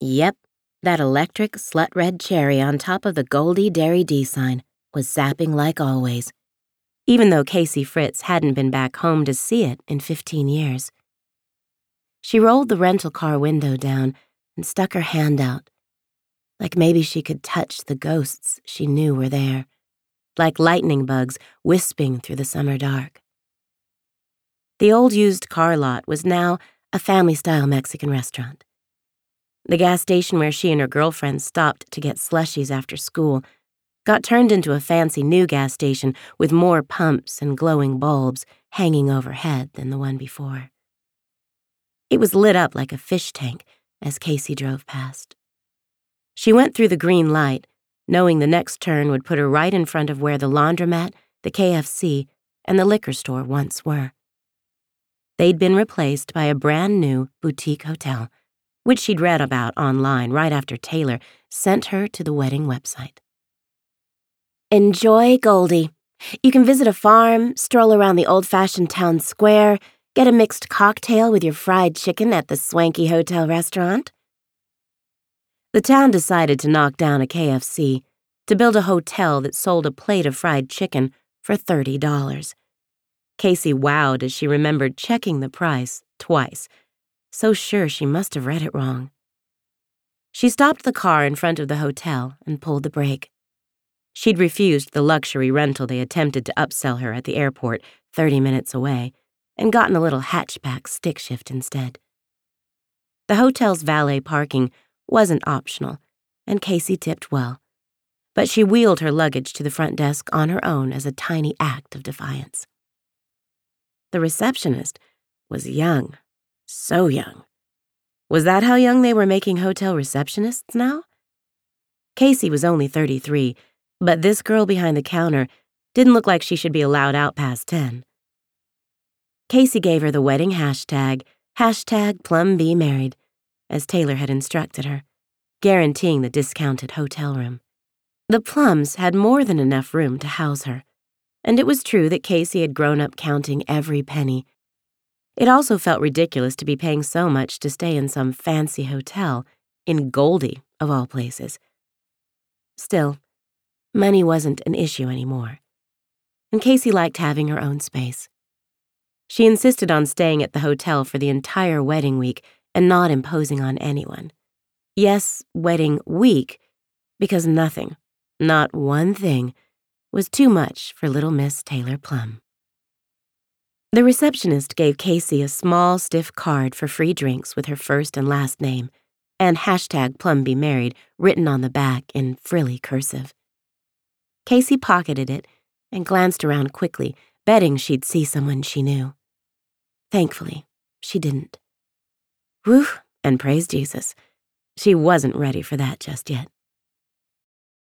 Yep, that electric slut red cherry on top of the Goldie Dairy D sign was zapping like always, even though Kasey Fritz hadn't been back home to see it in 15 years. She rolled the rental car window down and stuck her hand out, like maybe she could touch the ghosts she knew were there, like lightning bugs wisping through the summer dark. The old used car lot was now a family style Mexican restaurant. The gas station where she and her girlfriend stopped to get slushies after school got turned into a fancy new gas station with more pumps and glowing bulbs hanging overhead than the one before. It was lit up like a fish tank as Kasey drove past. She went through the green light, knowing the next turn would put her right in front of where the laundromat, the KFC, and the liquor store once were. They'd been replaced by a brand new boutique hotel which she'd read about online right after Taylor sent her to the wedding website. Enjoy Goldie. You can visit a farm, stroll around the old fashioned town square, get a mixed cocktail with your fried chicken at the swanky hotel restaurant. The town decided to knock down a KFC to build a hotel that sold a plate of fried chicken for $30. Kasey wowed as she remembered checking the price twice so sure she must have read it wrong. She stopped the car in front of the hotel and pulled the brake. She'd refused the luxury rental they attempted to upsell her at the airport 30 minutes away and gotten a little hatchback stick shift instead. The hotel's valet parking wasn't optional, and Kasey tipped well, but she wheeled her luggage to the front desk on her own as a tiny act of defiance. The receptionist was young so young. Was that how young they were making hotel receptionists now? Kasey was only 33, but this girl behind the counter didn't look like she should be allowed out past 10. Kasey gave her the wedding hashtag, hashtag plum be married, as Taylor had instructed her, guaranteeing the discounted hotel room. The Plums had more than enough room to house her, and it was true that Kasey had grown up counting every penny it also felt ridiculous to be paying so much to stay in some fancy hotel, in Goldie, of all places. Still, money wasn't an issue anymore. And Kasey liked having her own space. She insisted on staying at the hotel for the entire wedding week and not imposing on anyone. Yes, wedding week, because nothing, not one thing, was too much for little Miss Taylor Plum. The receptionist gave Kasey a small, stiff card for free drinks with her first and last name, and hashtag Plum Be Married written on the back in frilly cursive. Kasey pocketed it and glanced around quickly, betting she'd see someone she knew. Thankfully, she didn't. Whew, and praise Jesus. She wasn't ready for that just yet.